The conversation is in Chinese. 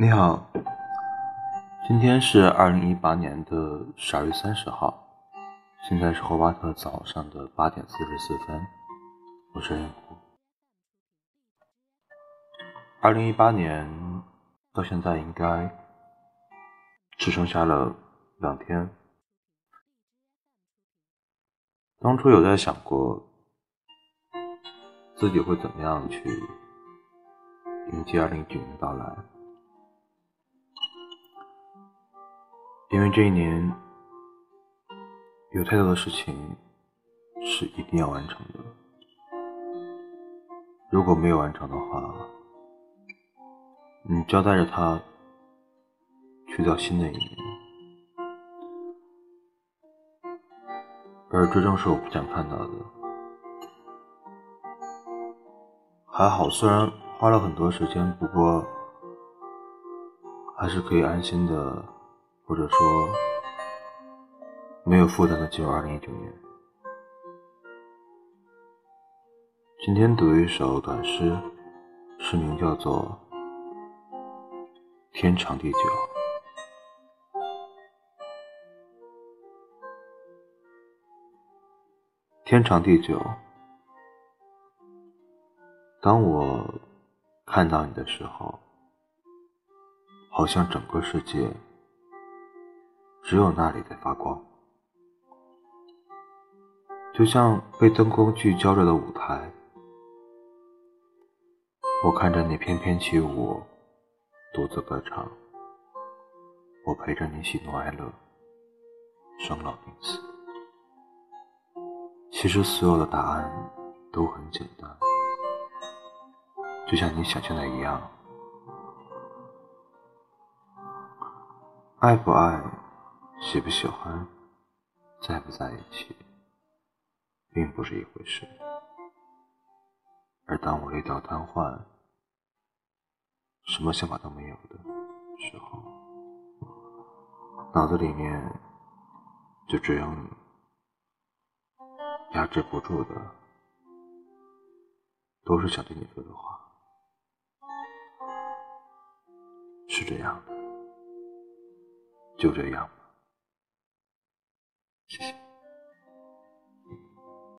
你好，今天是二零一八年的十二月三十号，现在是霍巴特早上的八点四十四分，我是任谷。二零一八年到现在应该只剩下了两天，当初有在想过自己会怎么样去迎接二零一九年到来。因为这一年有太多的事情是一定要完成的，如果没有完成的话，你交代着他去到新的一年，而这正是我不想看到的。还好，虽然花了很多时间，不过还是可以安心的。或者说，没有负担的进入二零一九年。今天读一首短诗，诗名叫做《天长地久》。天长地久，当我看到你的时候，好像整个世界。只有那里在发光，就像被灯光聚焦着的舞台。我看着你翩翩起舞，独自歌唱。我陪着你喜怒哀乐，生老病死。其实所有的答案都很简单，就像你想象的一样，爱不爱？喜不喜欢，在不在一起，并不是一回事。而当我累到瘫痪，什么想法都没有的时候，脑子里面就只有你，压制不住的都是想对你说的话，是这样的，就这样。you